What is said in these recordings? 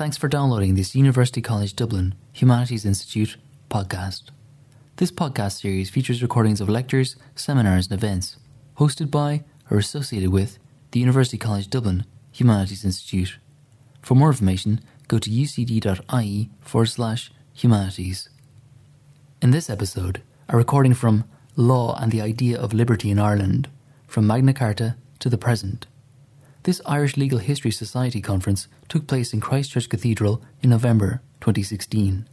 Thanks for downloading this University College Dublin Humanities Institute podcast. This podcast series features recordings of lectures, seminars, and events hosted by or associated with the University College Dublin Humanities Institute. For more information, go to ucd.ie forward slash humanities. In this episode, a recording from Law and the Idea of Liberty in Ireland, from Magna Carta to the present. This Irish Legal History Society conference took place in Christchurch Cathedral in November 2016.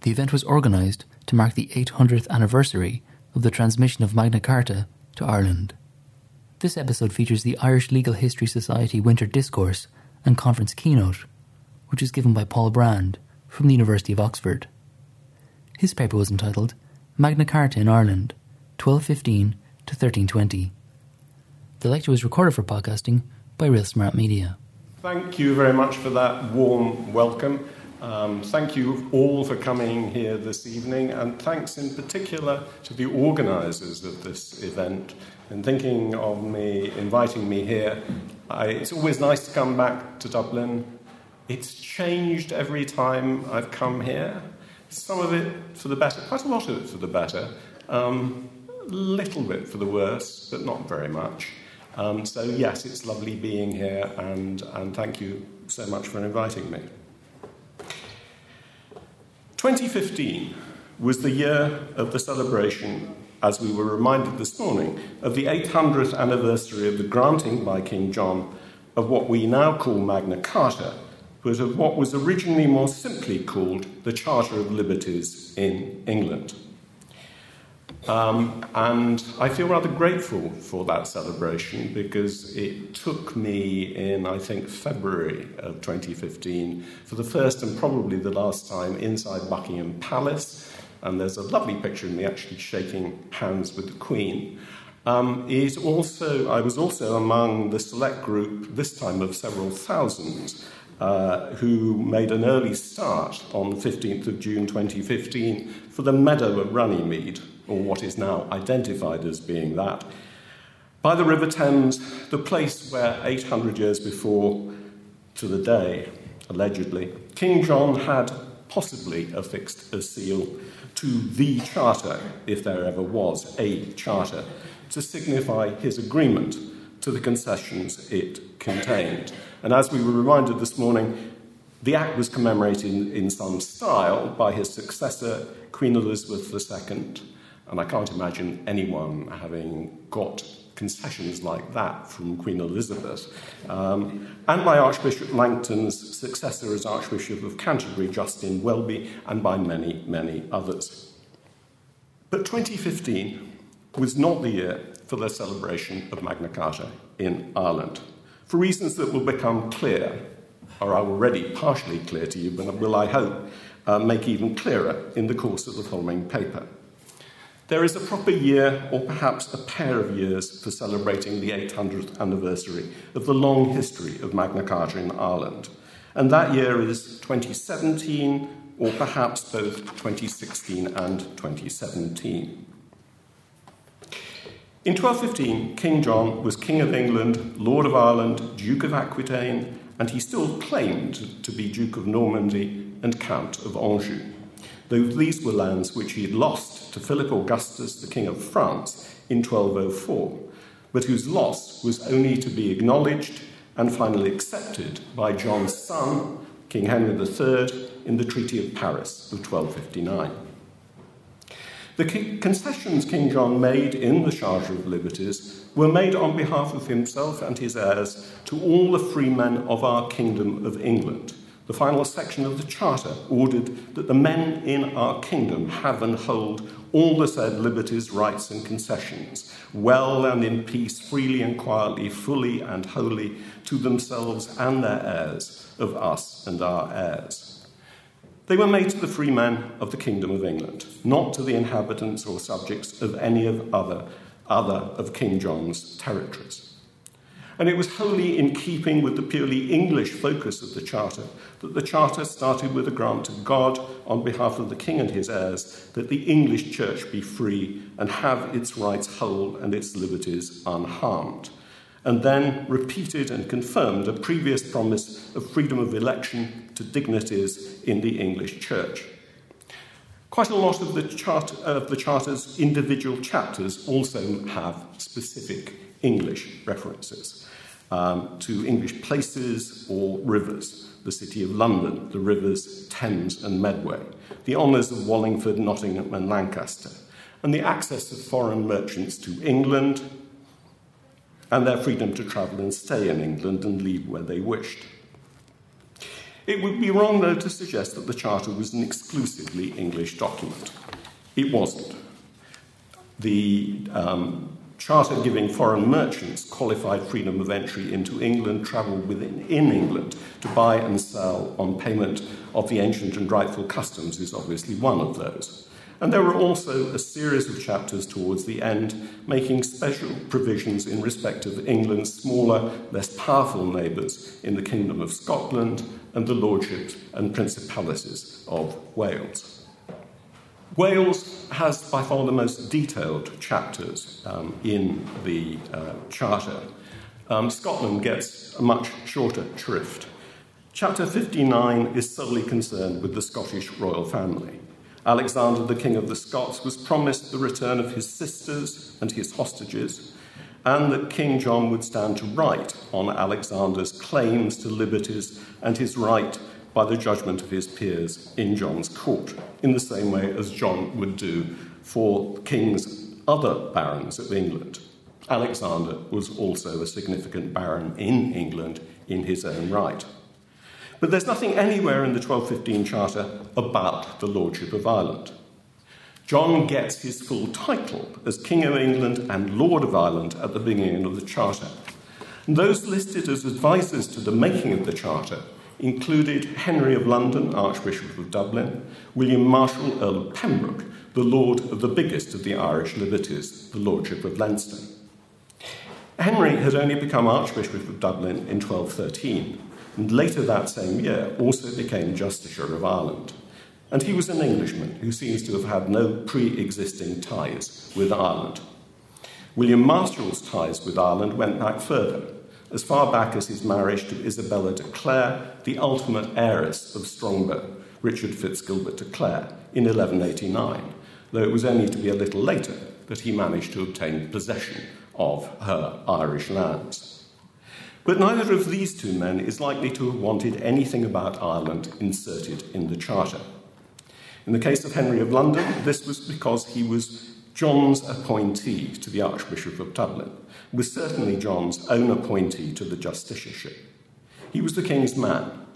The event was organised to mark the 800th anniversary of the transmission of Magna Carta to Ireland. This episode features the Irish Legal History Society Winter Discourse and Conference Keynote, which is given by Paul Brand from the University of Oxford. His paper was entitled Magna Carta in Ireland, 1215 to 1320. The lecture was recorded for podcasting by Real Smart Media. Thank you very much for that warm welcome. Um, thank you all for coming here this evening, and thanks in particular to the organisers of this event and thinking of me, inviting me here. I, it's always nice to come back to Dublin. It's changed every time I've come here. Some of it for the better, quite a lot of it for the better, um, a little bit for the worse, but not very much. Um, so, yes, it's lovely being here, and, and thank you so much for inviting me. 2015 was the year of the celebration, as we were reminded this morning, of the 800th anniversary of the granting by King John of what we now call Magna Carta, but of what was originally more simply called the Charter of Liberties in England. Um, and I feel rather grateful for that celebration because it took me in, I think, February of 2015 for the first and probably the last time inside Buckingham Palace. And there's a lovely picture of me actually shaking hands with the Queen. Um, also, I was also among the select group, this time of several thousand, uh, who made an early start on the 15th of June 2015 for the Meadow at Runnymede, or what is now identified as being that, by the River Thames, the place where 800 years before to the day, allegedly, King John had possibly affixed a seal to the charter, if there ever was a charter, to signify his agreement to the concessions it contained. And as we were reminded this morning, the act was commemorated in, in some style by his successor, Queen Elizabeth II and I can't imagine anyone having got concessions like that from Queen Elizabeth. Um, and by Archbishop Langton's successor as Archbishop of Canterbury, Justin Welby, and by many, many others. But 2015 was not the year for the celebration of Magna Carta in Ireland, for reasons that will become clear, or are already partially clear to you, but will, I hope, uh, make even clearer in the course of the following paper. There is a proper year, or perhaps a pair of years, for celebrating the 800th anniversary of the long history of Magna Carta in Ireland. And that year is 2017, or perhaps both 2016 and 2017. In 1215, King John was King of England, Lord of Ireland, Duke of Aquitaine, and he still claimed to be Duke of Normandy and Count of Anjou though these were lands which he had lost to Philip Augustus, the King of France, in 1204, but whose loss was only to be acknowledged and finally accepted by John's son, King Henry III, in the Treaty of Paris of 1259. The concessions King John made in the Charter of Liberties were made on behalf of himself and his heirs to all the freemen of our Kingdom of England the final section of the Charter ordered that the men in our kingdom have and hold all the said liberties, rights, and concessions, well and in peace, freely and quietly, fully and wholly, to themselves and their heirs, of us and our heirs. They were made to the free men of the kingdom of England, not to the inhabitants or subjects of any of other, other of King John's territories. And it was wholly in keeping with the purely English focus of the Charter that the Charter started with a grant to God on behalf of the King and his heirs that the English Church be free and have its rights whole and its liberties unharmed. and then repeated and confirmed a previous promise of freedom of election to dignities in the English Church. Quite a lot of the, chart, of the Charter's individual chapters also have specific English references um, to English places or rivers, the City of London, the rivers Thames and Medway, the honours of Wallingford, Nottingham, and Lancaster, and the access of foreign merchants to England, and their freedom to travel and stay in England and leave where they wished. It would be wrong, though, to suggest that the Charter was an exclusively English document. It wasn't. The um, Charter giving foreign merchants qualified freedom of entry into England, travel within in England to buy and sell on payment of the ancient and rightful customs is obviously one of those. And there were also a series of chapters towards the end making special provisions in respect of England's smaller, less powerful neighbours in the Kingdom of Scotland and the lordships and principalities of Wales. Wales has by far the most detailed chapters um, in the uh, Charter. Um, Scotland gets a much shorter shrift. Chapter 59 is solely concerned with the Scottish royal family. Alexander, the King of the Scots, was promised the return of his sisters and his hostages, and that King John would stand to right on Alexander's claims to liberties and his right by the judgment of his peers in John's court, in the same way as John would do for kings other barons of England. Alexander was also a significant baron in England in his own right. But there's nothing anywhere in the 1215 Charter about the Lordship of Ireland. John gets his full title as King of England and Lord of Ireland at the beginning of the Charter. And those listed as advisers to the making of the Charter included Henry of London, Archbishop of Dublin, William Marshal, Earl of Pembroke, the Lord of the biggest of the Irish liberties, the Lordship of Leinster. Henry had only become Archbishop of Dublin in 1213 and later that same year also became Justiciar of Ireland. And he was an Englishman who seems to have had no pre existing ties with Ireland. William Marshall's ties with Ireland went back further, as far back as his marriage to Isabella de Clare, the ultimate heiress of Strongbow, Richard Fitzgilbert de Clare, in 1189, though it was only to be a little later that he managed to obtain possession of her Irish lands. But neither of these two men is likely to have wanted anything about Ireland inserted in the Charter. In the case of Henry of London, this was because he was John's appointee to the Archbishop of Dublin, was certainly John's own appointee to the justiciarship. He was the king's man,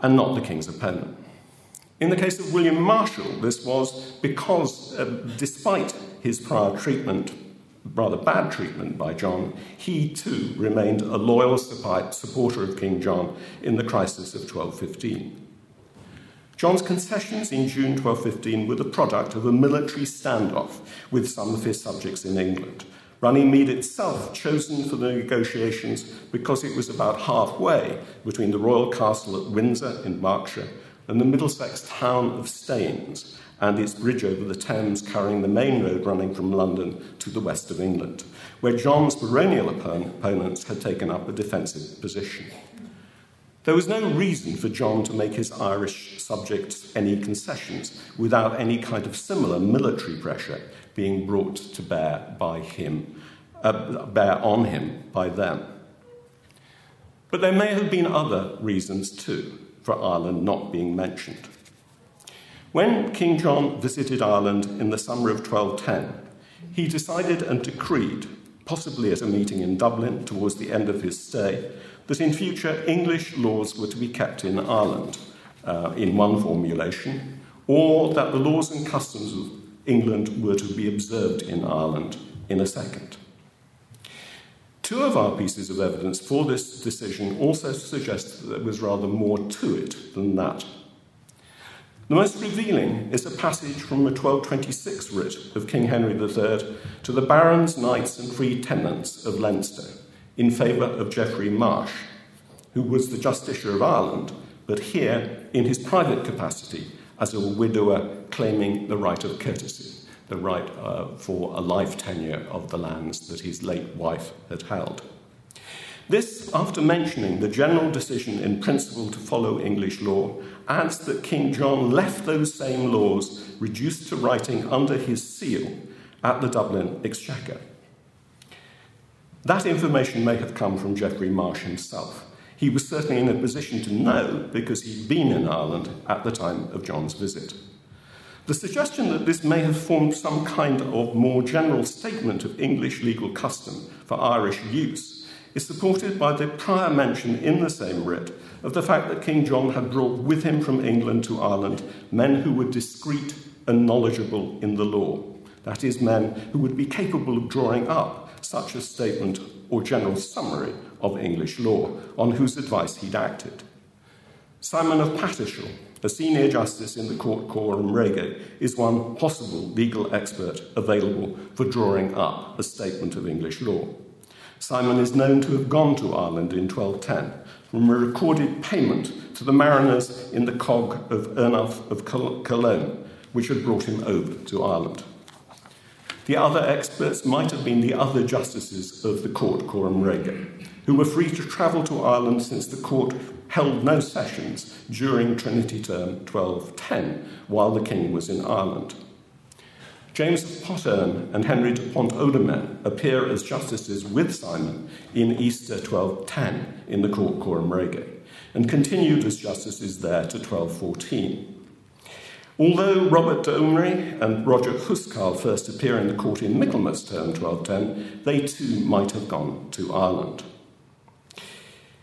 and not the king's opponent. In the case of William Marshall, this was because, uh, despite his prior treatment rather bad treatment by John, he too remained a loyal supporter of King John in the crisis of 1215. John's concessions in June 1215 were the product of a military standoff with some of his subjects in England. Runnymede itself chosen for the negotiations because it was about halfway between the royal castle at Windsor in Berkshire and the Middlesex town of Staines, and its bridge over the Thames carrying the main road running from London to the west of England, where John's baronial opponents had taken up a defensive position. There was no reason for John to make his Irish subjects any concessions without any kind of similar military pressure being brought to bear by him, uh, bear on him by them. But there may have been other reasons too for Ireland not being mentioned. When King John visited Ireland in the summer of 1210, he decided and decreed, possibly at a meeting in Dublin towards the end of his stay, that in future English laws were to be kept in Ireland uh, in one formulation, or that the laws and customs of England were to be observed in Ireland in a second. Two of our pieces of evidence for this decision also suggest that there was rather more to it than that. The most revealing is a passage from a 1226 writ of King Henry III to the barons, knights, and free tenants of Leinster in favour of Geoffrey Marsh, who was the Justiciar of Ireland, but here in his private capacity as a widower claiming the right of courtesy. the right uh, for a life tenure of the lands that his late wife had held. This, after mentioning the general decision in principle to follow English law, adds that King John left those same laws reduced to writing under his seal at the Dublin Exchequer. That information may have come from Geoffrey Marsh himself. He was certainly in a position to know because he'd been in Ireland at the time of John's visit. The suggestion that this may have formed some kind of more general statement of English legal custom for Irish use is supported by the prior mention in the same writ of the fact that King John had brought with him from England to Ireland men who were discreet and knowledgeable in the law. That is, men who would be capable of drawing up such a statement or general summary of English law, on whose advice he'd acted. Simon of Pattishall, a senior justice in the court Coram Rege, is one possible legal expert available for drawing up a statement of English law. Simon is known to have gone to Ireland in 1210 from a recorded payment to the mariners in the cog of Ernulf of Cologne, which had brought him over to Ireland. The other experts might have been the other justices of the court Coram Rege, who were free to travel to Ireland since the court held no sessions during Trinity Term 1210 while the King was in Ireland. James Potterne and Henry de Pont Audemer appear as justices with Simon in Easter 1210 in the court Coram Rege and continued as justices there to 1214. Although Robert Domrey and Roger Huscarl first appear in the court in Michaelmas term 1210, they too might have gone to Ireland.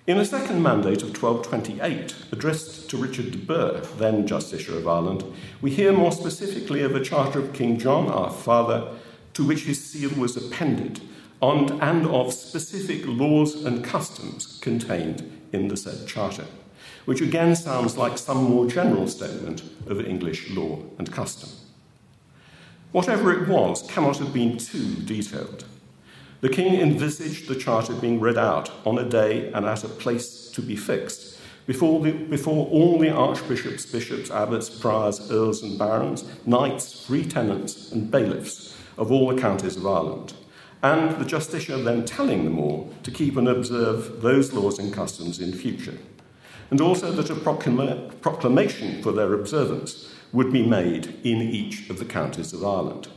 In a second mandate of 1228, addressed to Richard de Burgh, then Justiciar of Ireland, we hear more specifically of a charter of King John, our father, to which his seal was appended, and of specific laws and customs contained in the said charter, which again sounds like some more general statement of English law and custom. Whatever it was cannot have been too detailed. The king envisaged the charter being read out on a day and at a place to be fixed, before, the, before all the archbishops, bishops, abbots, priors, earls, and barons, knights, free tenants, and bailiffs of all the counties of Ireland, and the justiciar then telling them all to keep and observe those laws and customs in future, and also that a proclama- proclamation for their observance would be made in each of the counties of Ireland.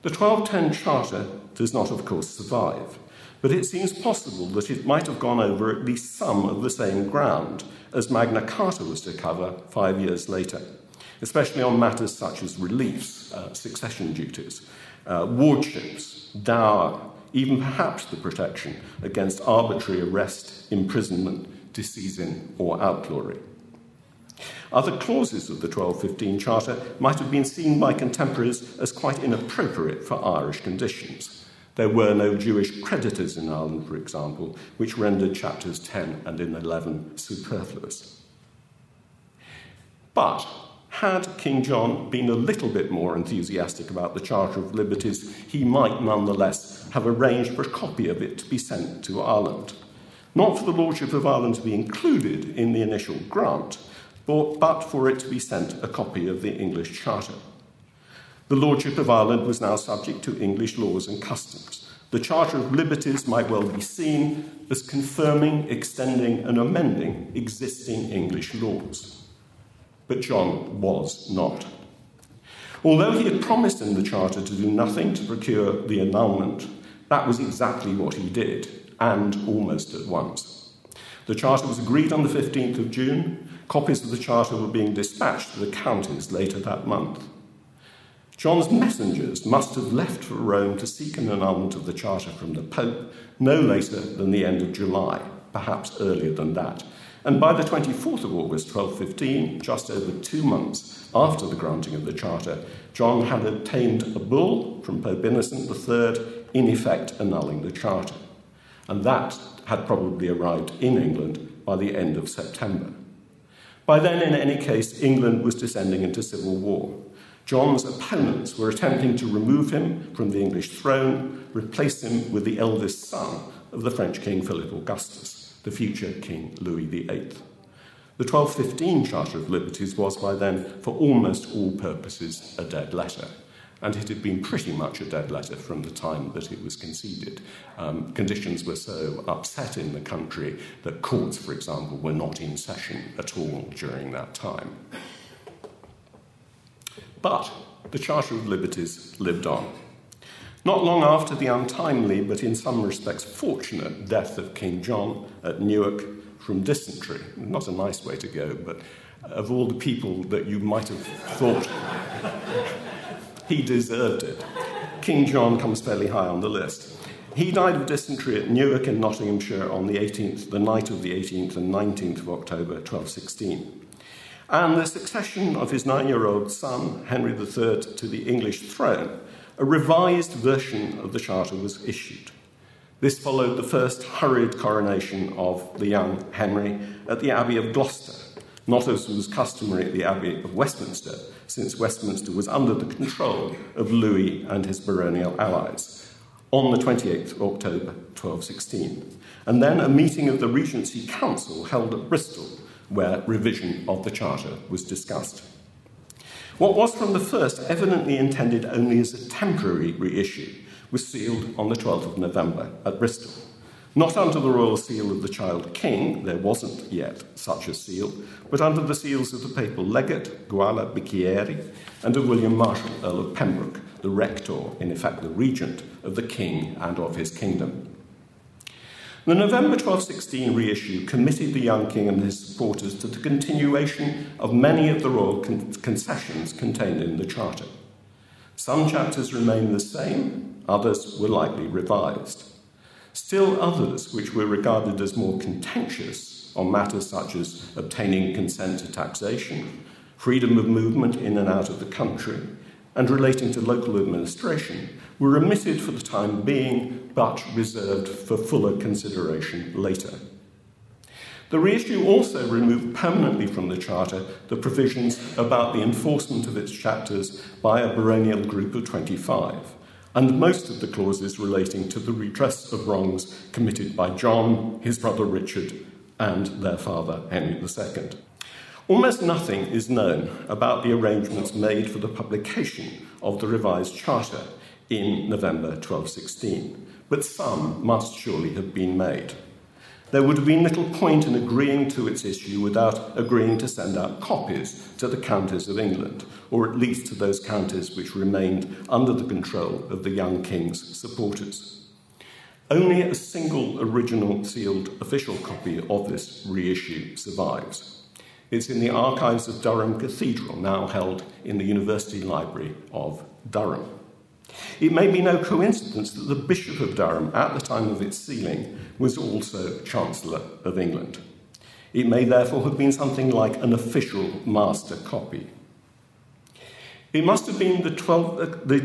The 1210 Charter does not, of course, survive, but it seems possible that it might have gone over at least some of the same ground as Magna Carta was to cover five years later, especially on matters such as reliefs, uh, succession duties, uh, wardships, dower, even perhaps the protection against arbitrary arrest, imprisonment, disseizing, or outlawry. Other clauses of the 1215 Charter might have been seen by contemporaries as quite inappropriate for Irish conditions. There were no Jewish creditors in Ireland, for example, which rendered chapters 10 and 11 superfluous. But had King John been a little bit more enthusiastic about the Charter of Liberties, he might nonetheless have arranged for a copy of it to be sent to Ireland. Not for the Lordship of Ireland to be included in the initial grant, but for it to be sent a copy of the English Charter. The Lordship of Ireland was now subject to English laws and customs. The Charter of Liberties might well be seen as confirming, extending, and amending existing English laws. But John was not. Although he had promised in the Charter to do nothing to procure the annulment, that was exactly what he did, and almost at once. The Charter was agreed on the 15th of June, Copies of the Charter were being dispatched to the counties later that month. John's messengers must have left for Rome to seek an annulment of the Charter from the Pope no later than the end of July, perhaps earlier than that. And by the 24th of August 1215, just over two months after the granting of the Charter, John had obtained a bull from Pope Innocent III, in effect annulling the Charter. And that had probably arrived in England by the end of September. By then, in any case, England was descending into civil war. John's opponents were attempting to remove him from the English throne, replace him with the eldest son of the French King Philip Augustus, the future King Louis VIII. The 1215 Charter of Liberties was by then, for almost all purposes, a dead letter. And it had been pretty much a dead letter from the time that it was conceded. Um, conditions were so upset in the country that courts, for example, were not in session at all during that time. But the Charter of Liberties lived on. Not long after the untimely, but in some respects fortunate, death of King John at Newark from dysentery, not a nice way to go, but of all the people that you might have thought he deserved it. King John comes fairly high on the list. He died of dysentery at Newark in Nottinghamshire on the 18th, the night of the 18th and 19th of October 1216. And the succession of his nine year old son, Henry III, to the English throne, a revised version of the Charter was issued. This followed the first hurried coronation of the young Henry at the Abbey of Gloucester, not as was customary at the Abbey of Westminster, since Westminster was under the control of Louis and his baronial allies, on the 28th of October 1216. And then a meeting of the Regency Council held at Bristol, where revision of the Charter was discussed. What was from the first evidently intended only as a temporary reissue was sealed on the 12th of November at Bristol. Not under the royal seal of the child king, there wasn't yet such a seal, but under the seals of the papal legate, Guala Bicchieri, and of William Marshal, Earl of Pembroke, the rector, in effect the regent, of the king and of his kingdom. The November 1216 reissue committed the young king and his supporters to the continuation of many of the royal con- concessions contained in the Charter. Some chapters remained the same, others were likely revised. Still others, which were regarded as more contentious on matters such as obtaining consent to taxation, freedom of movement in and out of the country, and relating to local administration, were omitted for the time being but reserved for fuller consideration later. The reissue also removed permanently from the Charter the provisions about the enforcement of its chapters by a baronial group of 25 and most of the clauses relating to the redress of wrongs committed by John, his brother Richard, and their father Henry II. Almost nothing is known about the arrangements made for the publication of the revised charter in November 1216, but some must surely have been made. There would have been little point in agreeing to its issue without agreeing to send out copies to the counties of England, or at least to those counties which remained under the control of the young king's supporters. Only a single original sealed official copy of this reissue survives. It's in the archives of Durham Cathedral, now held in the University Library of Durham. It may be no coincidence that the Bishop of Durham, at the time of its sealing, was also Chancellor of England. It may therefore have been something like an official master copy. It must have been the, 12, uh, the,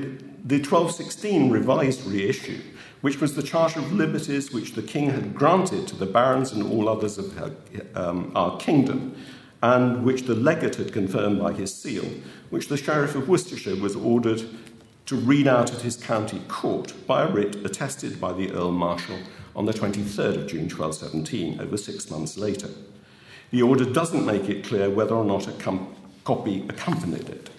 the 1216 revised reissue, which was the Charter of Liberties which the King had granted to the barons and all others of her, um, our kingdom, and which the legate had confirmed by his seal, which the Sheriff of Worcestershire was ordered to read out at his county court by a writ attested by the Earl Marshal on the 23rd of June 1217, over six months later. The order doesn't make it clear whether or not a com- copy accompanied it.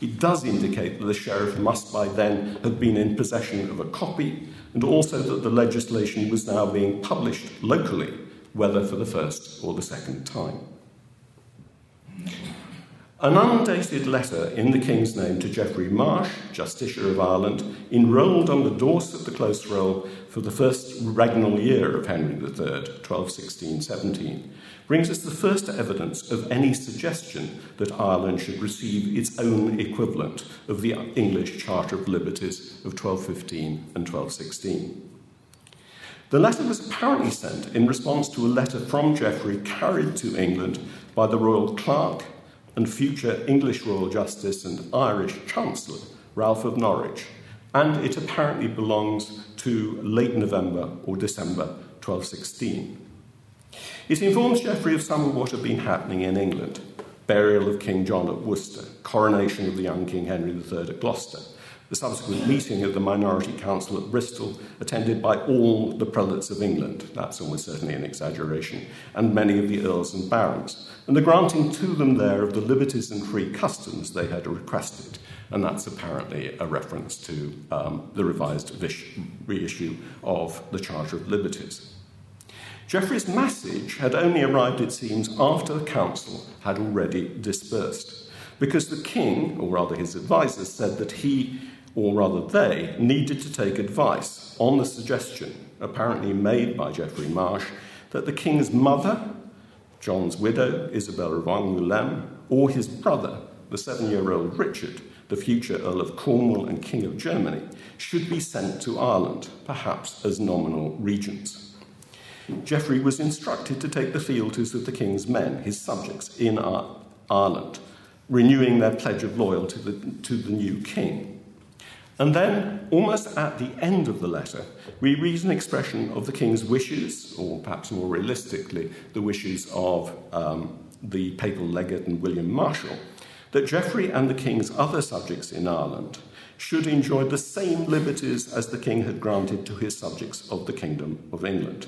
It does indicate that the sheriff must by then have been in possession of a copy, and also that the legislation was now being published locally, whether for the first or the second time. An undated letter in the King's name to Geoffrey Marsh, Justiciar of Ireland, enrolled on the dorse of the Close Roll for the first regnal year of Henry III, 1216 17, brings us the first evidence of any suggestion that Ireland should receive its own equivalent of the English Charter of Liberties of 1215 and 1216. The letter was apparently sent in response to a letter from Geoffrey carried to England by the royal clerk and future English Royal Justice and Irish Chancellor, Ralph of Norwich, and it apparently belongs to late November or December 1216. It informs Geoffrey of some of what had been happening in England burial of King John at Worcester, coronation of the young King Henry III at Gloucester, the subsequent meeting of the Minority Council at Bristol, attended by all the prelates of England, that's almost certainly an exaggeration, and many of the earls and barons, and the granting to them there of the liberties and free customs they had requested. And that's apparently a reference to um, the revised reissue of the Charter of Liberties. Geoffrey's message had only arrived, it seems, after the council had already dispersed, because the king, or rather his advisers, said that he or rather they, needed to take advice on the suggestion, apparently made by Geoffrey Marsh, that the king's mother, John's widow, Isabel of Angoulême, or his brother, the seven year old Richard, the future Earl of Cornwall and King of Germany, should be sent to Ireland, perhaps as nominal regents. Geoffrey was instructed to take the fealties of the king's men, his subjects, in Ireland, renewing their pledge of loyalty to the, to the new king. And then, almost at the end of the letter, we read an expression of the king's wishes, or perhaps more realistically, the wishes of um, the papal legate and William Marshall, that Geoffrey and the king's other subjects in Ireland should enjoy the same liberties as the king had granted to his subjects of the Kingdom of England.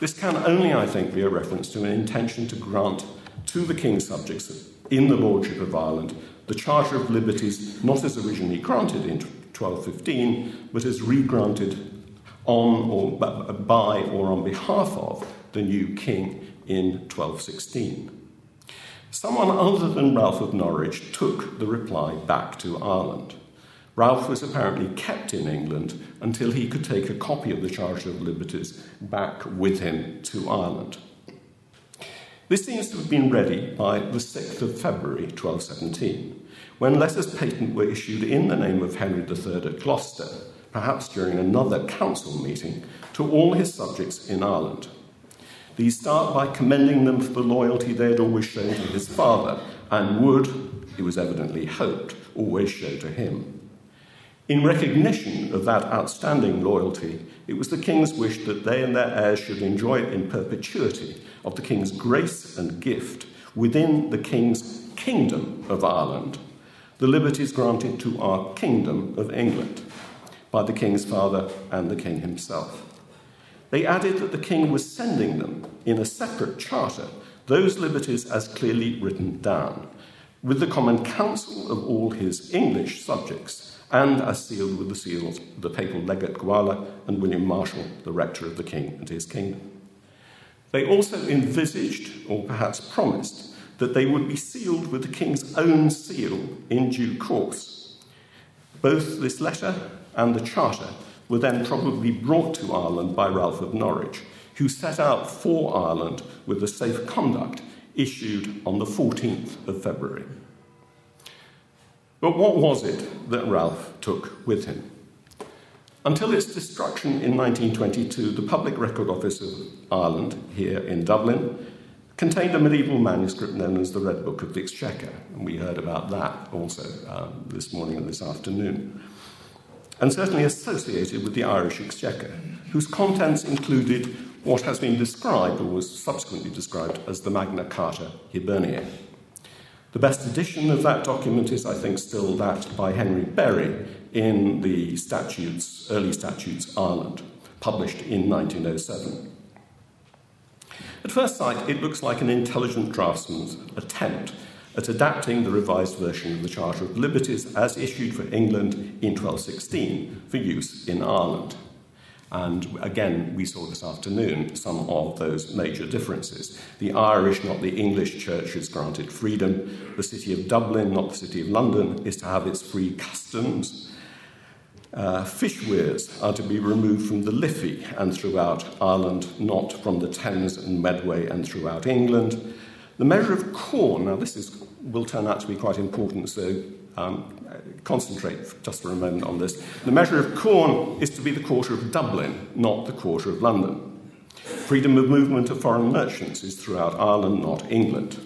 This can only, I think, be a reference to an intention to grant to the king's subjects in the lordship of Ireland the Charter of Liberties not as originally granted in 1215, but as re-granted on or by or on behalf of the new king in 1216. Someone other than Ralph of Norwich took the reply back to Ireland. Ralph was apparently kept in England until he could take a copy of the Charter of Liberties back with him to Ireland. This seems to have been ready by the 6th of February 1217, when letters patent were issued in the name of Henry III at Gloucester, perhaps during another council meeting, to all his subjects in Ireland. These start by commending them for the loyalty they had always shown to his father, and would, it was evidently hoped, always show to him. In recognition of that outstanding loyalty, it was the king's wish that they and their heirs should enjoy in perpetuity of the king's grace and gift within the king's kingdom of Ireland, the liberties granted to our kingdom of England by the king's father and the king himself. They added that the king was sending them in a separate charter those liberties as clearly written down, with the common counsel of all his English subjects and as sealed with the seals of the papal legate Guala and William Marshall, the rector of the king and his kingdom. They also envisaged, or perhaps promised, that they would be sealed with the king's own seal in due course. Both this letter and the charter were then probably brought to Ireland by Ralph of Norwich, who set out for Ireland with the safe conduct issued on the 14th of February. But what was it that Ralph took with him? Until its destruction in 1922, the Public Record Office of Ireland, here in Dublin, contained a medieval manuscript known as the Red Book of the Exchequer, and we heard about that also um, this morning and this afternoon. And certainly associated with the Irish Exchequer, whose contents included what has been described, or was subsequently described, as the Magna Carta Hiberniae. The best edition of that document is, I think, still that by Henry Berry in the Statutes, Early Statutes Ireland, published in 1907. At first sight, it looks like an intelligent draftsman's attempt at adapting the revised version of the Charter of Liberties as issued for England in 1216 for use in Ireland. And again, we saw this afternoon some of those major differences. The Irish, not the English church, is granted freedom. The city of Dublin, not the city of London, is to have its free customs. Uh, fish weirs are to be removed from the Liffey and throughout Ireland, not from the Thames and Medway and throughout England. The measure of corn, now this is, will turn out to be quite important, so um, concentrate just for a moment on this. The measure of corn is to be the quarter of Dublin, not the quarter of London. Freedom of movement of foreign merchants is throughout Ireland, not England,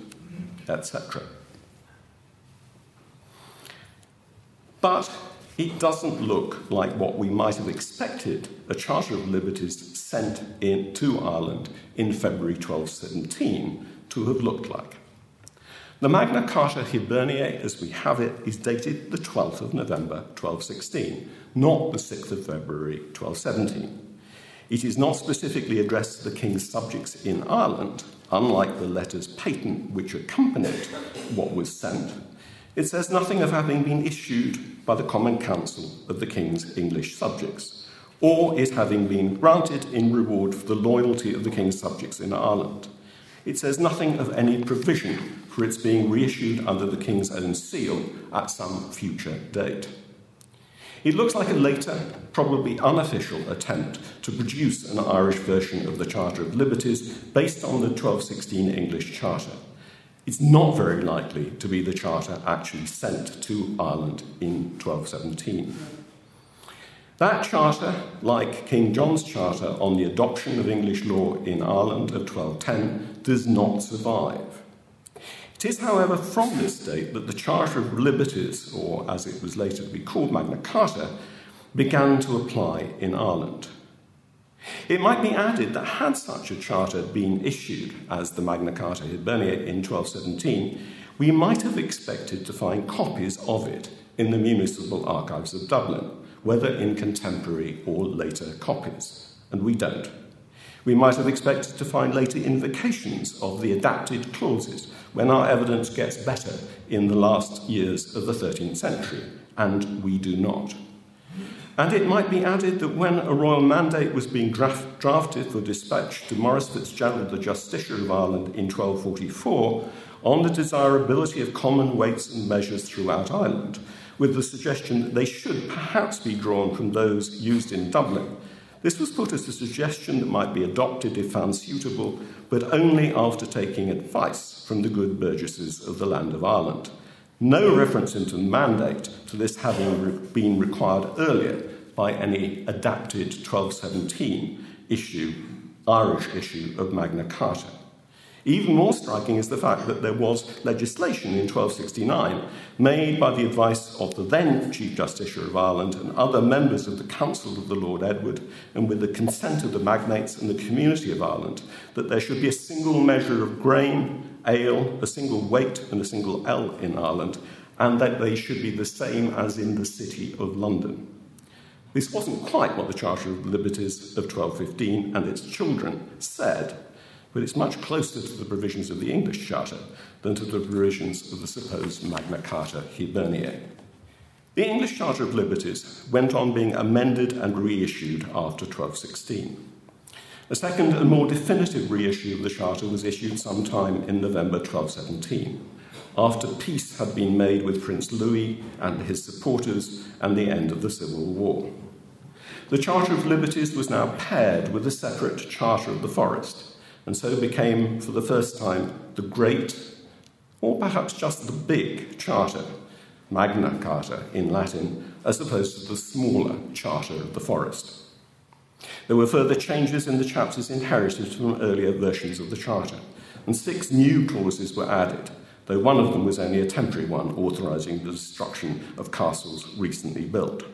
etc. But it doesn't look like what we might have expected a Charter of Liberties sent in to Ireland in February 1217 to have looked like. The Magna Carta Hiberniae, as we have it, is dated the 12th of November 1216, not the 6th of February 1217. It is not specifically addressed to the king's subjects in Ireland, unlike the letters patent which accompanied what was sent. It says nothing of having been issued by the Common Council of the king's English subjects, or it having been granted in reward for the loyalty of the king's subjects in Ireland. It says nothing of any provision for its being reissued under the King's own seal at some future date. It looks like a later, probably unofficial attempt to produce an Irish version of the Charter of Liberties based on the 1216 English Charter. It's not very likely to be the charter actually sent to Ireland in 1217. That charter, like King John's charter on the adoption of English law in Ireland of 1210, does not survive. It is, however, from this date that the Charter of Liberties, or as it was later to be called Magna Carta, began to apply in Ireland. It might be added that had such a charter been issued as the Magna Carta Hiberniae in 1217, we might have expected to find copies of it in the municipal archives of Dublin whether in contemporary or later copies, and we don't. We might have expected to find later invocations of the adapted clauses when our evidence gets better in the last years of the 13th century, and we do not. And it might be added that when a royal mandate was being draft, drafted for dispatch to Maurice Fitzgerald, the Justiciar of Ireland, in 1244, on the desirability of common weights and measures throughout Ireland, with the suggestion that they should perhaps be drawn from those used in Dublin. This was put as a suggestion that might be adopted if found suitable, but only after taking advice from the good burgesses of the land of Ireland. No reference into the mandate to this having been required earlier by any adapted 1217 issue, Irish issue of Magna Carta. Even more striking is the fact that there was legislation in 1269 made by the advice of the then Chief Justiciar of Ireland and other members of the Council of the Lord Edward, and with the consent of the magnates and the community of Ireland, that there should be a single measure of grain, ale, a single weight, and a single ell in Ireland, and that they should be the same as in the City of London. This wasn't quite what the Charter of Liberties of 1215 and its children said, but it's much closer to the provisions of the English Charter than to the provisions of the supposed Magna Carta Hiberniae. The English Charter of Liberties went on being amended and reissued after 1216. A second and more definitive reissue of the Charter was issued sometime in November 1217, after peace had been made with Prince Louis and his supporters and the end of the Civil War. The Charter of Liberties was now paired with a separate Charter of the Forest, and so became, for the first time, the great, or perhaps just the big, charter, Magna Carta in Latin, as opposed to the smaller Charter of the Forest. There were further changes in the chapters inherited from earlier versions of the Charter, and six new clauses were added, though one of them was only a temporary one authorising the destruction of castles recently built.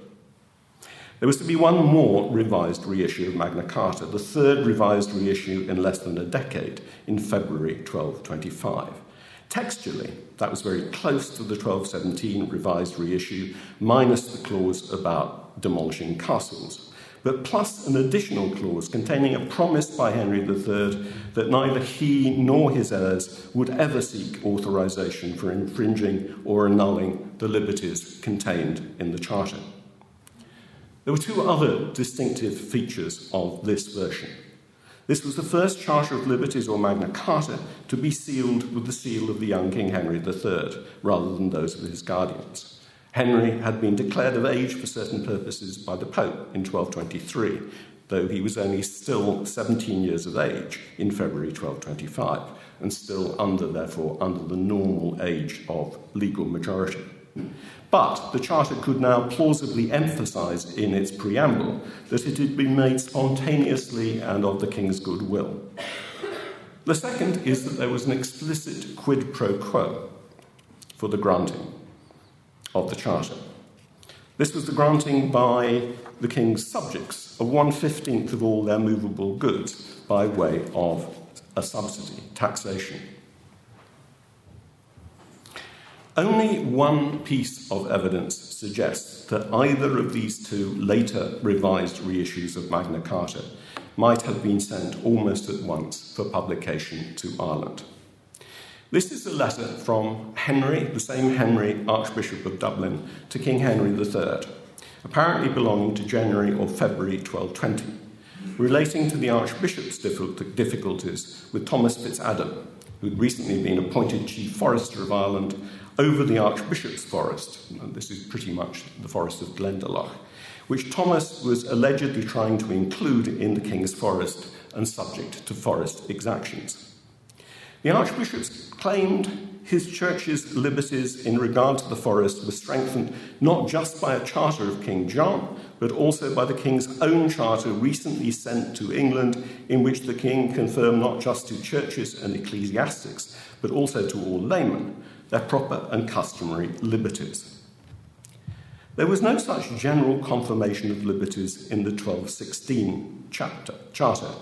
There was to be one more revised reissue of Magna Carta, the third revised reissue in less than a decade, in February 1225. Textually, that was very close to the 1217 revised reissue, minus the clause about demolishing castles, but plus an additional clause containing a promise by Henry III that neither he nor his heirs would ever seek authorization for infringing or annulling the liberties contained in the Charter. There were two other distinctive features of this version. This was the first Charter of Liberties or Magna Carta to be sealed with the seal of the young King Henry III, rather than those of his guardians. Henry had been declared of age for certain purposes by the Pope in 1223, though he was only still 17 years of age in February 1225, and still under, therefore, under the normal age of legal majority. But the Charter could now plausibly emphasise in its preamble that it had been made spontaneously and of the King's goodwill. The second is that there was an explicit quid pro quo for the granting of the Charter. This was the granting by the King's subjects of one fifteenth of all their movable goods by way of a subsidy, taxation. Only one piece of evidence suggests that either of these two later revised reissues of Magna Carta might have been sent almost at once for publication to Ireland. This is a letter from Henry, the same Henry, Archbishop of Dublin, to King Henry III, apparently belonging to January or February 1220, relating to the Archbishop's difficulties with Thomas Fitzadam, who'd recently been appointed Chief Forester of Ireland over the Archbishop's forest. And this is pretty much the forest of Glendalough, which Thomas was allegedly trying to include in the King's forest and subject to forest exactions. The archbishops claimed his church's liberties in regard to the forest were strengthened not just by a charter of King John, but also by the King's own charter recently sent to England, in which the King confirmed not just to churches and ecclesiastics, but also to all laymen, their proper and customary liberties. There was no such general confirmation of liberties in the 1216 chapter, charter,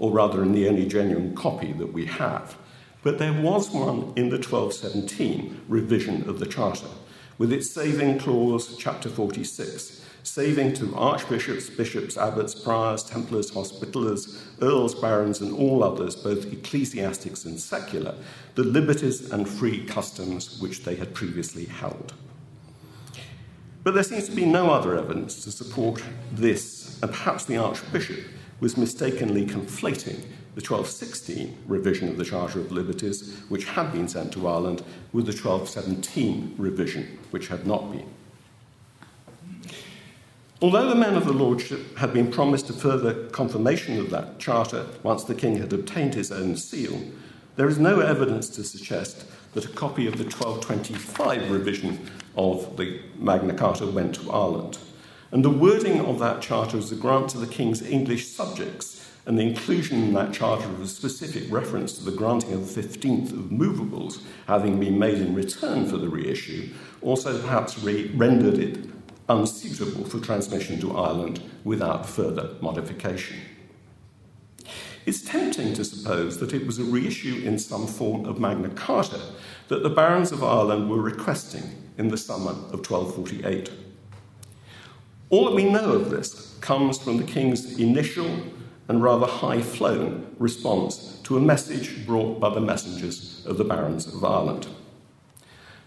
or rather in the only genuine copy that we have. But there was one in the 1217 revision of the Charter, with its saving clause, chapter 46, saving to archbishops, bishops, abbots, priors, templars, hospitallers, earls, barons, and all others, both ecclesiastics and secular, the liberties and free customs which they had previously held. But there seems to be no other evidence to support this, and perhaps the archbishop was mistakenly conflating the 1216 revision of the Charter of Liberties, which had been sent to Ireland, with the 1217 revision, which had not been. Although the men of the Lordship had been promised a further confirmation of that charter once the King had obtained his own seal, there is no evidence to suggest that a copy of the 1225 revision of the Magna Carta went to Ireland. And the wording of that charter is a grant to the King's English subjects and the inclusion in that charter of a specific reference to the granting of the 15th of movables having been made in return for the reissue also perhaps re- rendered it unsuitable for transmission to Ireland without further modification. It's tempting to suppose that it was a reissue in some form of Magna Carta that the barons of Ireland were requesting in the summer of 1248. All that we know of this comes from the king's initial and rather high flown response to a message brought by the messengers of the barons of Ireland.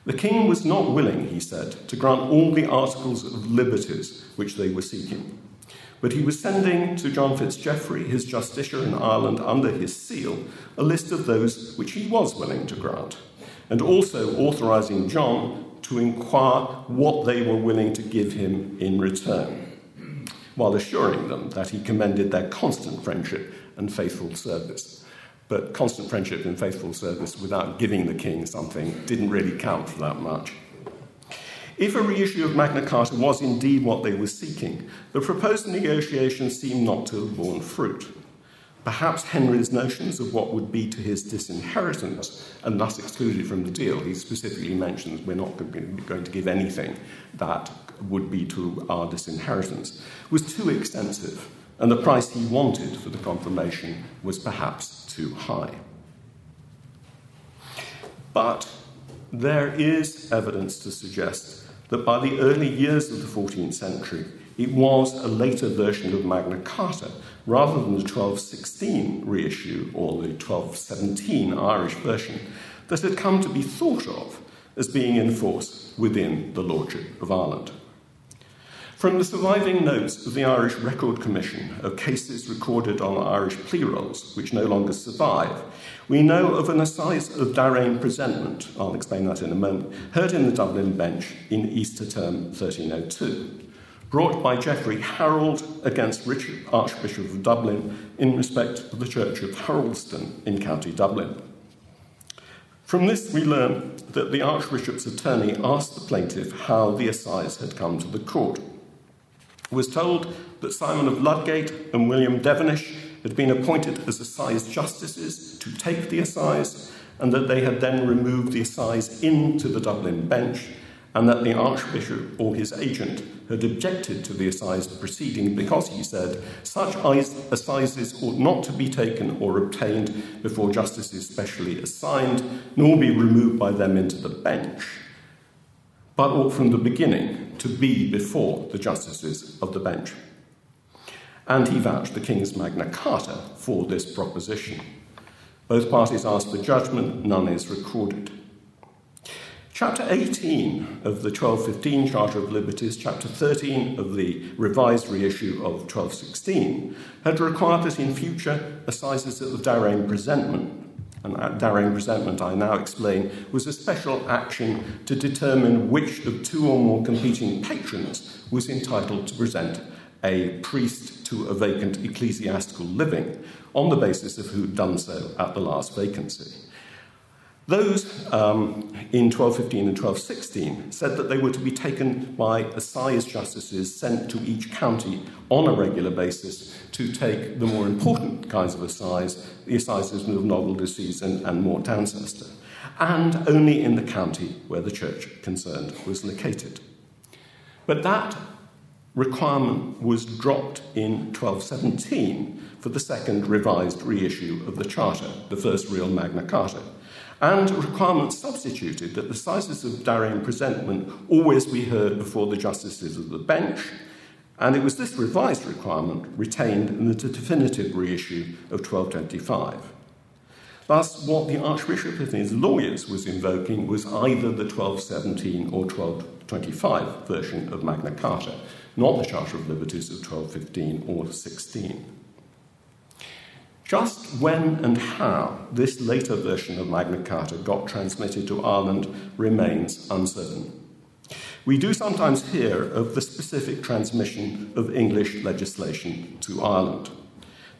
The king was not willing, he said, to grant all the articles of liberties which they were seeking, but he was sending to John Fitzgeoffrey, his justiciar in Ireland, under his seal, a list of those which he was willing to grant, and also authorizing John to inquire what they were willing to give him in return while assuring them that he commended their constant friendship and faithful service. But constant friendship and faithful service without giving the king something didn't really count for that much. If a reissue of Magna Carta was indeed what they were seeking, the proposed negotiations seem not to have borne fruit. Perhaps Henry's notions of what would be to his disinheritance and thus excluded from the deal, he specifically mentions we're not going to give anything that would be to our disinheritance, was too extensive, and the price he wanted for the confirmation was perhaps too high. But there is evidence to suggest that by the early years of the 14th century, it was a later version of Magna Carta rather than the 1216 reissue or the 1217 Irish version that had come to be thought of as being in force within the Lordship of Ireland. From the surviving notes of the Irish Record Commission of cases recorded on Irish plea rolls, which no longer survive, we know of an assize of Darrein presentment, I'll explain that in a moment, heard in the Dublin bench in Easter term 1302, brought by Geoffrey Harold against Richard, Archbishop of Dublin, in respect of the Church of Haroldston in County Dublin. From this, we learn that the Archbishop's attorney asked the plaintiff how the assize had come to the court was told that Simon of Ludgate and William Devonish had been appointed as assize justices to take the assize, and that they had then removed the assize into the Dublin bench, and that the Archbishop or his agent had objected to the assize proceeding because, he said, such assizes ought not to be taken or obtained before justices specially assigned, nor be removed by them into the bench but ought from the beginning to be before the justices of the bench. And he vouched the King's Magna Carta for this proposition. Both parties asked for judgment, none is recorded. Chapter 18 of the 1215 Charter of Liberties, Chapter 13 of the revised reissue of 1216, had required that in future assizes the Darrein presentment, and Darrein presentment, I now explain, was a special action to determine which of two or more competing patrons was entitled to present a priest to a vacant ecclesiastical living on the basis of who'd done so at the last vacancy. Those um, in 1215 and 1216 said that they were to be taken by assize justices sent to each county on a regular basis to take the more important kinds of assize, the assizes of novel disseisin and, and Mort d'Ancestor, and only in the county where the church concerned was located. But that requirement was dropped in 1217 for the second revised reissue of the Charter, the first real Magna Carta. And requirements substituted that the sizes of Darrein presentment always be heard before the justices of the bench, and it was this revised requirement retained in the definitive reissue of 1225. Thus, what the Archbishop and his lawyers was invoking was either the 1217 or 1225 version of Magna Carta, not the Charter of Liberties of 1215 or 16. Just when and how this later version of Magna Carta got transmitted to Ireland remains uncertain. We do sometimes hear of the specific transmission of English legislation to Ireland.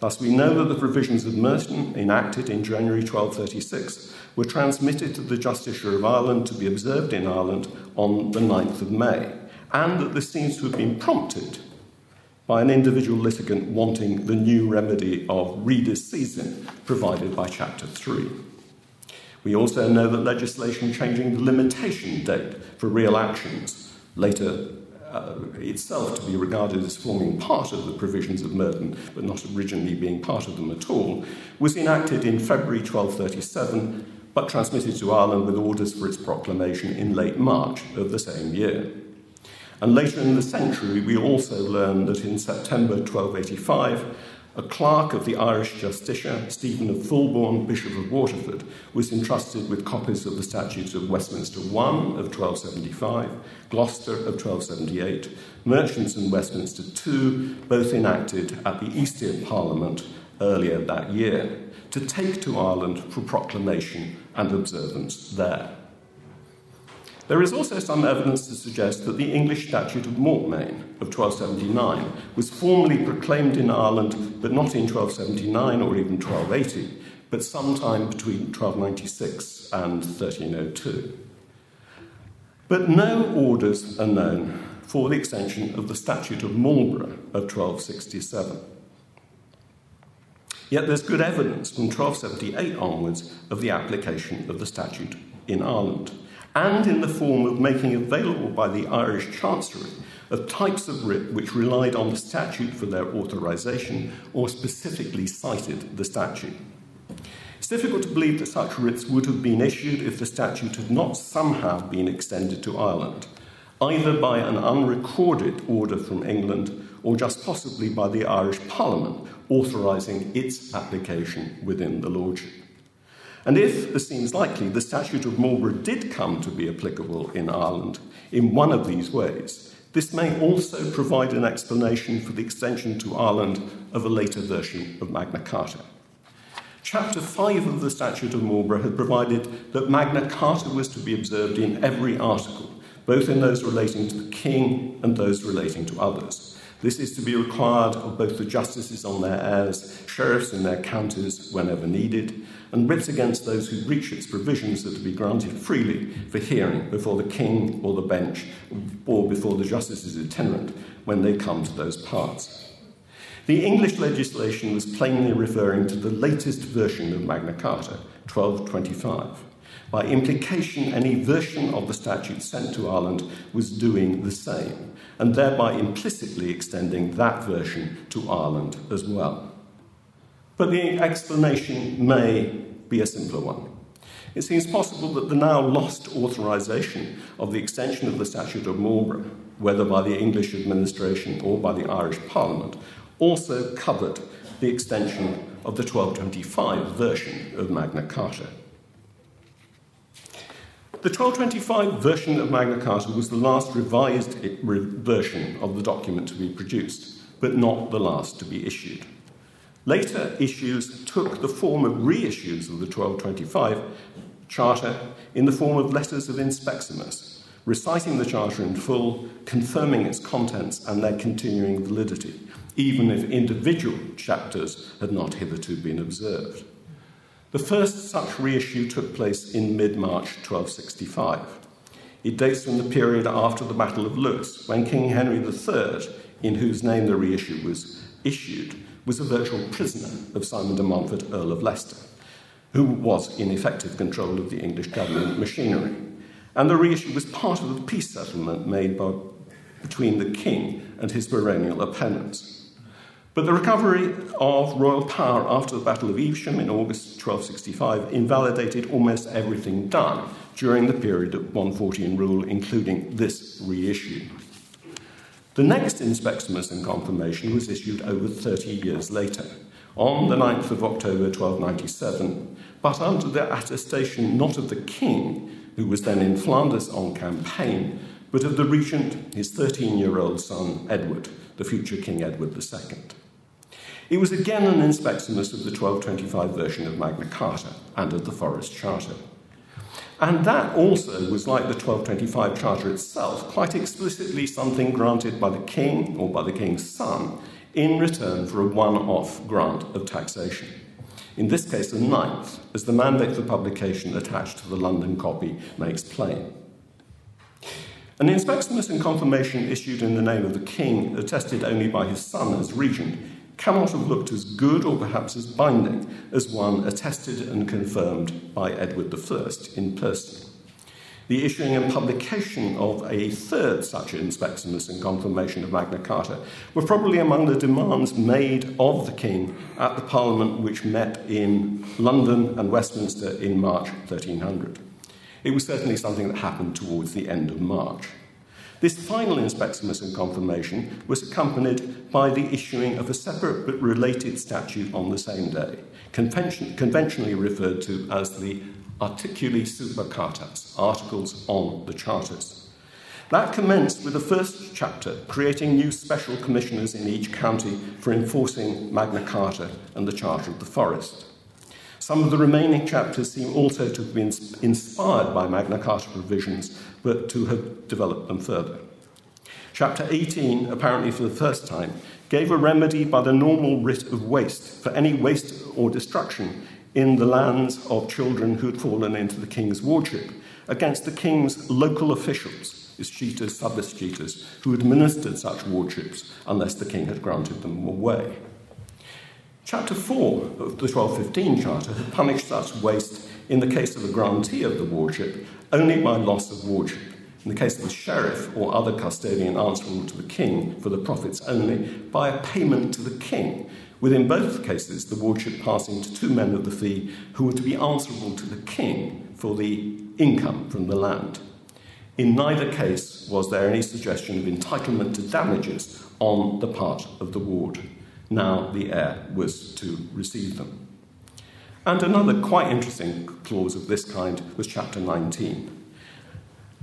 Thus, we know that the provisions of Merton, enacted in January 1236, were transmitted to the Justiciar of Ireland to be observed in Ireland on the 9th of May, and that this seems to have been prompted by an individual litigant wanting the new remedy of redisseisin provided by Chapter 3. We also know that legislation changing the limitation date for real actions, later uh, itself to be regarded as forming part of the provisions of Merton, but not originally being part of them at all, was enacted in February 1237 but transmitted to Ireland with orders for its proclamation in late March of the same year. And later in the century, we also learn that in September 1285, a clerk of the Irish Justiciar, Stephen of Fulbourn, Bishop of Waterford, was entrusted with copies of the statutes of Westminster I of 1275, Gloucester of 1278, Merchants and Westminster II, both enacted at the Easter Parliament earlier that year, to take to Ireland for proclamation and observance there. There is also some evidence to suggest that the English Statute of Mortmain of 1279 was formally proclaimed in Ireland, but not in 1279 or even 1280, but sometime between 1296 and 1302. But no orders are known for the extension of the Statute of Marlborough of 1267. Yet there's good evidence from 1278 onwards of the application of the statute in Ireland and in the form of making available by the Irish Chancery of types of writ which relied on the statute for their authorization or specifically cited the statute. It's difficult to believe that such writs would have been issued if the statute had not somehow been extended to Ireland, either by an unrecorded order from England or just possibly by the Irish Parliament authorizing its application within the Lordship. And if, as seems likely, the Statute of Marlborough did come to be applicable in Ireland in one of these ways, this may also provide an explanation for the extension to Ireland of a later version of Magna Carta. Chapter 5 of the Statute of Marlborough had provided that Magna Carta was to be observed in every article, both in those relating to the king and those relating to others. This is to be required of both the justices on their heirs, sheriffs in their counties whenever needed, and writs against those who breach its provisions are to be granted freely for hearing before the king or the bench or before the justices itinerant when they come to those parts. The English legislation was plainly referring to the latest version of Magna Carta, 1225. By implication, any version of the statute sent to Ireland was doing the same, and thereby implicitly extending that version to Ireland as well. But the explanation may be a simpler one. it seems possible that the now lost authorisation of the extension of the Statute of Marlborough, whether by the English administration or by the Irish Parliament, also covered the extension of the 1225 version of Magna Carta. The 1225 version of Magna Carta was the last revised version of the document to be produced, but not the last to be issued. Later issues took the form of reissues of the 1225 Charter in the form of letters of inspeximus, reciting the Charter in full, confirming its contents and their continuing validity, even if individual chapters had not hitherto been observed. The first such reissue took place in mid March 1265. It dates from the period after the Battle of Lewes, when King Henry III, in whose name the reissue was issued, was a virtual prisoner of Simon de Montfort, Earl of Leicester, who was in effective control of the English government machinery. And the reissue was part of the peace settlement made by, between the king and his baronial opponents. But the recovery of royal power after the Battle of Evesham in August 1265 invalidated almost everything done during the period of 114 rule, including this reissue. The next Inspeximus and Confirmation was issued over 30 years later, on the 9th of October 1297, but under the attestation not of the king, who was then in Flanders on campaign, but of the regent, his 13 year old son, Edward, the future King Edward II. It was again an Inspeximus of the 1225 version of Magna Carta and of the Forest Charter. And that also was like the 1225 Charter itself, quite explicitly something granted by the king or by the king's son in return for a one off grant of taxation. In this case, a ninth, as the mandate for publication attached to the London copy makes plain. An inspeximus and confirmation issued in the name of the king, attested only by his son as regent, cannot have looked as good or perhaps as binding as one attested and confirmed by Edward I in person. The issuing and publication of a third such inspeximus and confirmation of Magna Carta were probably among the demands made of the King at the Parliament which met in London and Westminster in March 1300. It was certainly something that happened towards the end of March. This final inspeximus and confirmation was accompanied by the issuing of a separate but related statute on the same day, convention, conventionally referred to as the Articuli Super Cartas, Articles on the Charters. That commenced with the first chapter, creating new special commissioners in each county for enforcing Magna Carta and the Charter of the Forest. Some of the remaining chapters seem also to have been inspired by Magna Carta provisions, but to have developed them further. Chapter 18, apparently for the first time, gave a remedy by the normal writ of waste for any waste or destruction in the lands of children who had fallen into the king's wardship against the king's local officials, escheators, sub who administered such wardships unless the king had granted them away. Chapter 4 of the 1215 Charter had punished such waste in the case of a grantee of the wardship only by loss of wardship. In the case of the sheriff or other custodian answerable to the king for the profits only, by a payment to the king, with in both cases the wardship passing to two men of the fee who were to be answerable to the king for the income from the land. In neither case was there any suggestion of entitlement to damages on the part of the ward. Now the heir was to receive them. And another quite interesting clause of this kind was Chapter 19.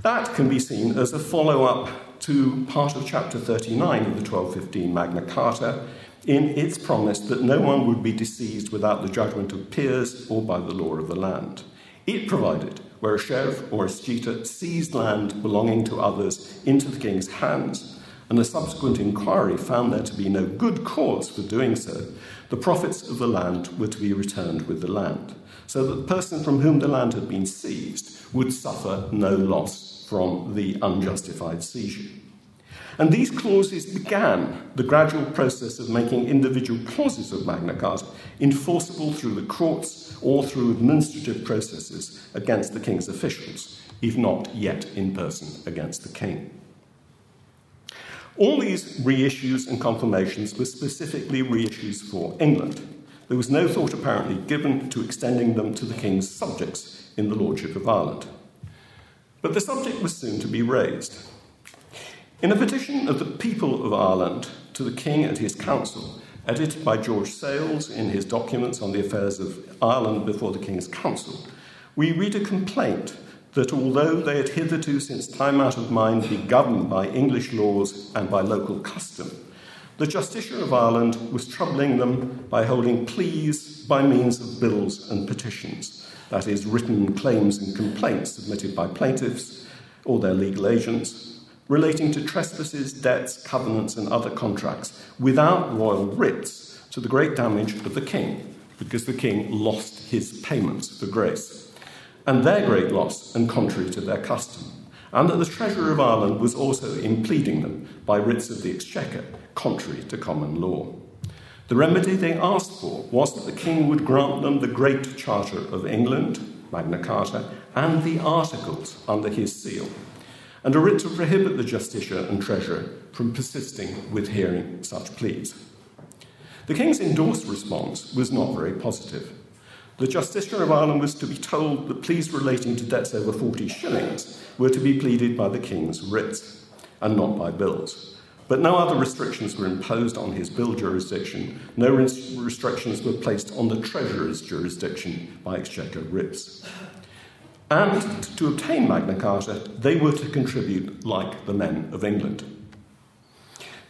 That can be seen as a follow up to part of Chapter 39 of the 1215 Magna Carta in its promise that no one would be disseised without the judgment of peers or by the law of the land. It provided where a sheriff or a escheator seized land belonging to others into the king's hands and a subsequent inquiry found there to be no good cause for doing so, the profits of the land were to be returned with the land, so that the person from whom the land had been seized would suffer no loss from the unjustified seizure. And these clauses began the gradual process of making individual clauses of Magna Carta enforceable through the courts or through administrative processes against the king's officials, if not yet in person against the king. All these reissues and confirmations were specifically reissues for England. There was no thought apparently given to extending them to the king's subjects in the Lordship of Ireland. But the subject was soon to be raised. In a petition of the people of Ireland to the King and his council, edited by George Sayles in his documents on the affairs of Ireland before the King's Council, we read a complaint that although they had hitherto, since time out of mind, been governed by English laws and by local custom, the Justiciar of Ireland was troubling them by holding pleas by means of bills and petitions, that is, written claims and complaints submitted by plaintiffs or their legal agents, relating to trespasses, debts, covenants, and other contracts without royal writs to the great damage of the king, because the king lost his payments for grace, and their great loss and contrary to their custom and that the Treasurer of Ireland was also impleading them by writs of the Exchequer, contrary to common law. The remedy they asked for was that the King would grant them the Great Charter of England, Magna Carta, and the Articles under his seal, and a writ to prohibit the Justiciar and Treasurer from persisting with hearing such pleas. The King's endorsed response was not very positive. The Justiciar of Ireland was to be told that pleas relating to debts over 40 shillings were to be pleaded by the King's writs and not by bills. But no other restrictions were imposed on his bill jurisdiction. No restrictions were placed on the Treasurer's jurisdiction by Exchequer writs. And to obtain Magna Carta, they were to contribute like the men of England.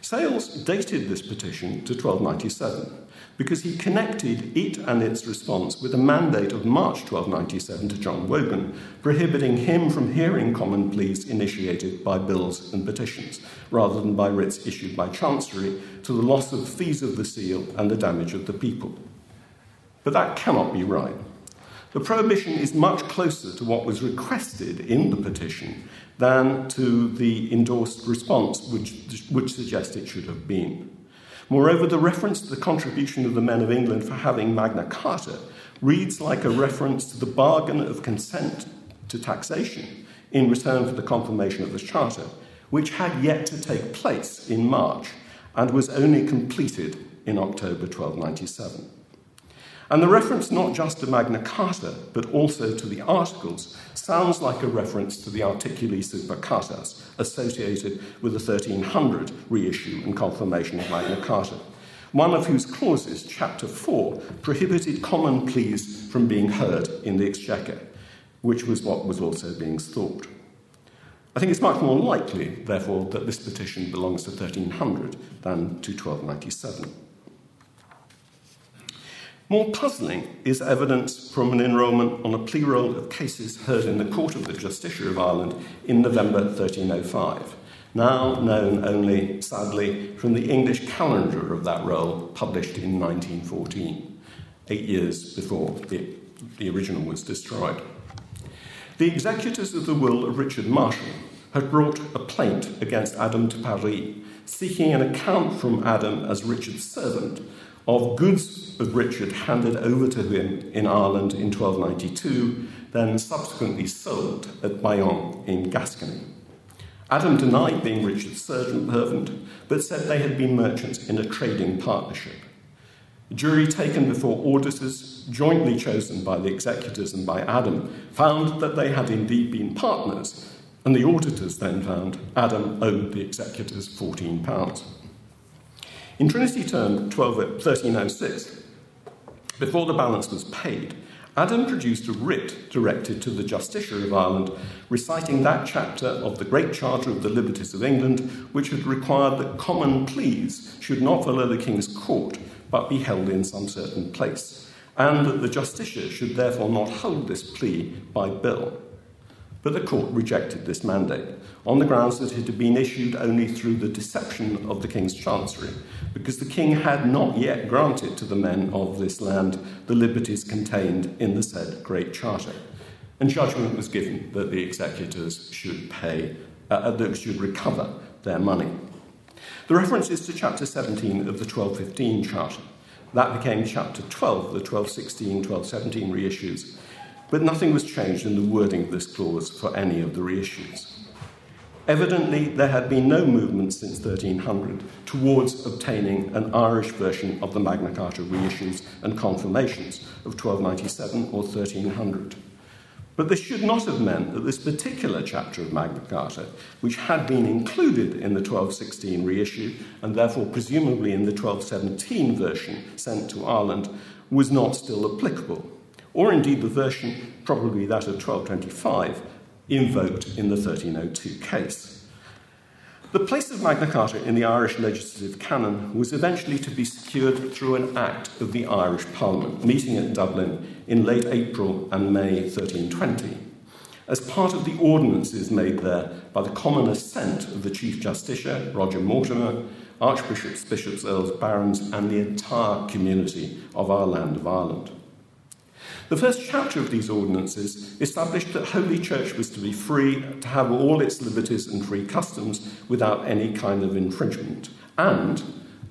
Sayles dated this petition to 1297 because he connected it and its response with a mandate of March 1297 to John Wogan, prohibiting him from hearing common pleas initiated by bills and petitions, rather than by writs issued by Chancery to the loss of fees of the seal and the damage of the people. But that cannot be right. The prohibition is much closer to what was requested in the petition than to the endorsed response, which, which suggests it should have been. Moreover, the reference to the contribution of the men of England for having Magna Carta reads like a reference to the bargain of consent to taxation in return for the confirmation of the Charter, which had yet to take place in March and was only completed in October 1297. And the reference not just to Magna Carta, but also to the Articles, sounds like a reference to the Articuli Super Cartas associated with the 1300 reissue and confirmation of Magna Carta, one of whose clauses, Chapter 4, prohibited common pleas from being heard in the Exchequer, which was what was also being sought. I think it's much more likely, therefore, that this petition belongs to 1300 than to 1297. More puzzling is evidence from an enrolment on a plea roll of cases heard in the Court of the Justiciary of Ireland in November 1305, now known only, sadly, from the English calendar of that roll published in 1914, eight years before the, the original was destroyed. The executors of the will of Richard Marshall had brought a plaint against Adam de Paris, seeking an account from Adam as Richard's servant of goods of Richard handed over to him in Ireland in 1292, then subsequently sold at Bayonne in Gascony. Adam denied being Richard's servant, but said they had been merchants in a trading partnership. A jury taken before auditors, jointly chosen by the executors and by Adam, found that they had indeed been partners, and the auditors then found Adam owed the executors £14. In Trinity Term 12, 1306, before the balance was paid, Adam produced a writ directed to the Justiciar of Ireland, reciting that chapter of the Great Charter of the Liberties of England, which had required that common pleas should not follow the King's court, but be held in some certain place, and that the Justiciar should therefore not hold this plea by bill. But the court rejected this mandate on the grounds that it had been issued only through the deception of the King's Chancery, because the King had not yet granted to the men of this land the liberties contained in the said Great Charter. And judgment was given that the executors should pay, uh, uh that should recover their money. The reference is to chapter 17 of the 1215 Charter. That became chapter 12 of the 1216 1217 reissues but nothing was changed in the wording of this clause for any of the reissues. Evidently, there had been no movement since 1300 towards obtaining an Irish version of the Magna Carta reissues and confirmations of 1297 or 1300. But this should not have meant that this particular chapter of Magna Carta, which had been included in the 1216 reissue and therefore presumably in the 1217 version sent to Ireland, was not still applicable, or indeed the version, probably that of 1225, invoked in the 1302 case. The place of Magna Carta in the Irish legislative canon was eventually to be secured through an act of the Irish Parliament, meeting at Dublin in late April and May 1320, as part of the ordinances made there by the common assent of the Chief Justiciar, Roger Mortimer, archbishops, bishops, earls, barons, and the entire community of our land of Ireland. The first chapter of these ordinances established that Holy Church was to be free to have all its liberties and free customs without any kind of infringement, and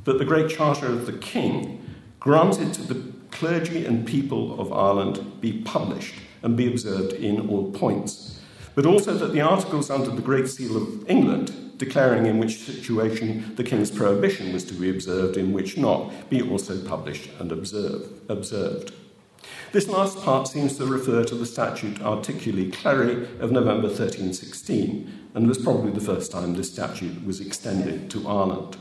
that the Great Charter of the King granted to the clergy and people of Ireland be published and be observed in all points, but also that the articles under the Great Seal of England, declaring in which situation the King's prohibition was to be observed, in which not, be also published and observe, observed. This last part seems to refer to the statute Articuli Cleri of November 1316, and was probably the first time this statute was extended to Ireland.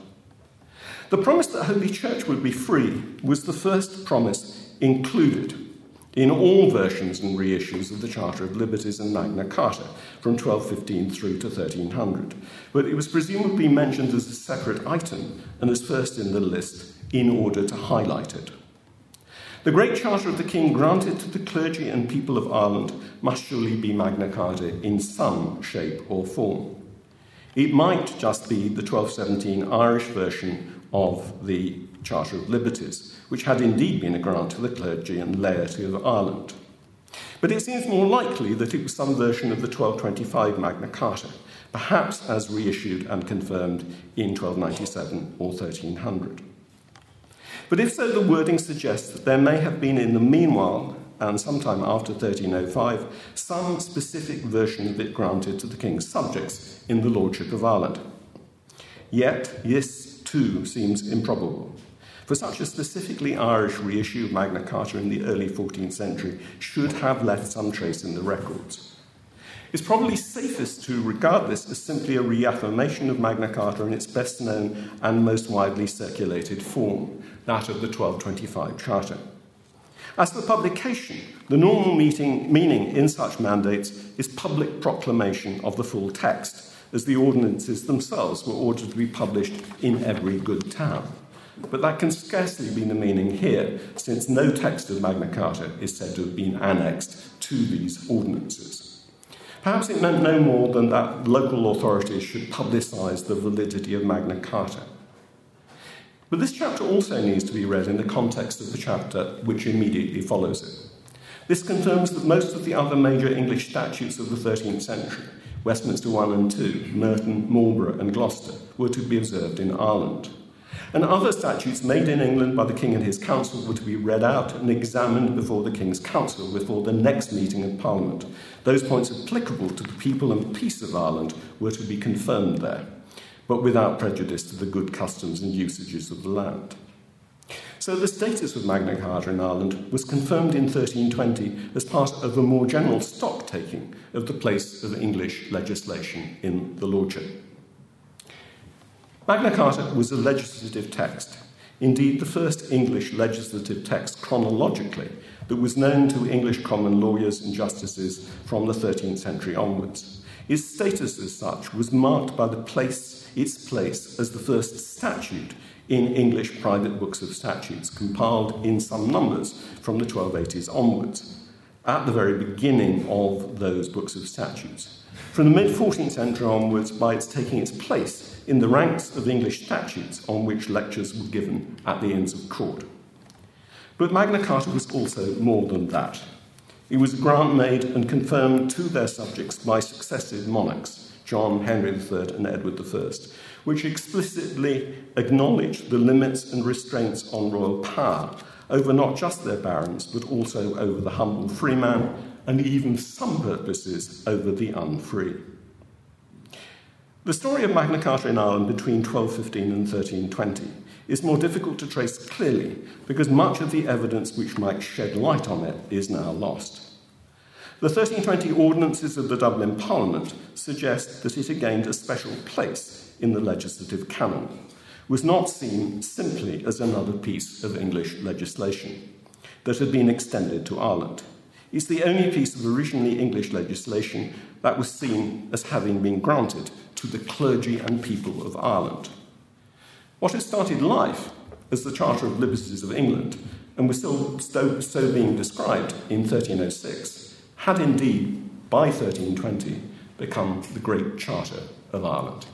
The promise that Holy Church would be free was the first promise included in all versions and reissues of the Charter of Liberties and Magna Carta from 1215 through to 1300, but it was presumably mentioned as a separate item and as first in the list in order to highlight it. The Great Charter of the King granted to the clergy and people of Ireland must surely be Magna Carta in some shape or form. It might just be the 1217 Irish version of the Charter of Liberties, which had indeed been a grant to the clergy and laity of Ireland. But it seems more likely that it was some version of the 1225 Magna Carta, perhaps as reissued and confirmed in 1297 or 1300. But if so, the wording suggests that there may have been in the meanwhile, and sometime after 1305, some specific version of it granted to the king's subjects in the lordship of Ireland. Yet, this too seems improbable. For such a specifically Irish reissue of Magna Carta in the early 14th century should have left some trace in the records. It's probably safest to regard this as simply a reaffirmation of Magna Carta in its best known and most widely circulated form, that of the 1225 Charter. As for publication, the normal meeting, meaning in such mandates is public proclamation of the full text, as the ordinances themselves were ordered to be published in every good town. But that can scarcely be the meaning here, since no text of Magna Carta is said to have been annexed to these ordinances. Perhaps it meant no more than that local authorities should publicise the validity of Magna Carta. But this chapter also needs to be read in the context of the chapter which immediately follows it. This confirms that most of the other major English statutes of the 13th century, Westminster 1 and 2, Merton, Marlborough, and Gloucester, were to be observed in Ireland and other statutes made in England by the King and his council were to be read out and examined before the King's council before the next meeting of Parliament. Those points applicable to the people and peace of Ireland were to be confirmed there, but without prejudice to the good customs and usages of the land. So the status of Magna Carta in Ireland was confirmed in 1320 as part of a more general stock taking of the place of English legislation in the lordship. Magna Carta was a legislative text, indeed, the first English legislative text chronologically that was known to English common lawyers and justices from the 13th century onwards. Its status as such was marked by the place, its place as the first statute in English private books of statutes, compiled in some numbers from the 1280s onwards, at the very beginning of those books of statutes. From the mid 14th century onwards, by its taking its place in the ranks of English statutes on which lectures were given at the Inns of Court. But Magna Carta was also more than that. It was a grant made and confirmed to their subjects by successive monarchs, John, Henry III, and Edward I, which explicitly acknowledged the limits and restraints on royal power over not just their barons, but also over the humble freeman, and even some purposes over the unfree. The story of Magna Carta in Ireland between 1215 and 1320 is more difficult to trace clearly because much of the evidence which might shed light on it is now lost. The 1320 ordinances of the Dublin Parliament suggest that it had gained a special place in the legislative canon, was not seen simply as another piece of English legislation that had been extended to Ireland. It's the only piece of originally English legislation that was seen as having been granted to the clergy and people of Ireland. What had started life as the Charter of Liberties of England and was still so, so being described in 1306 had indeed, by 1320, become the Great Charter of Ireland.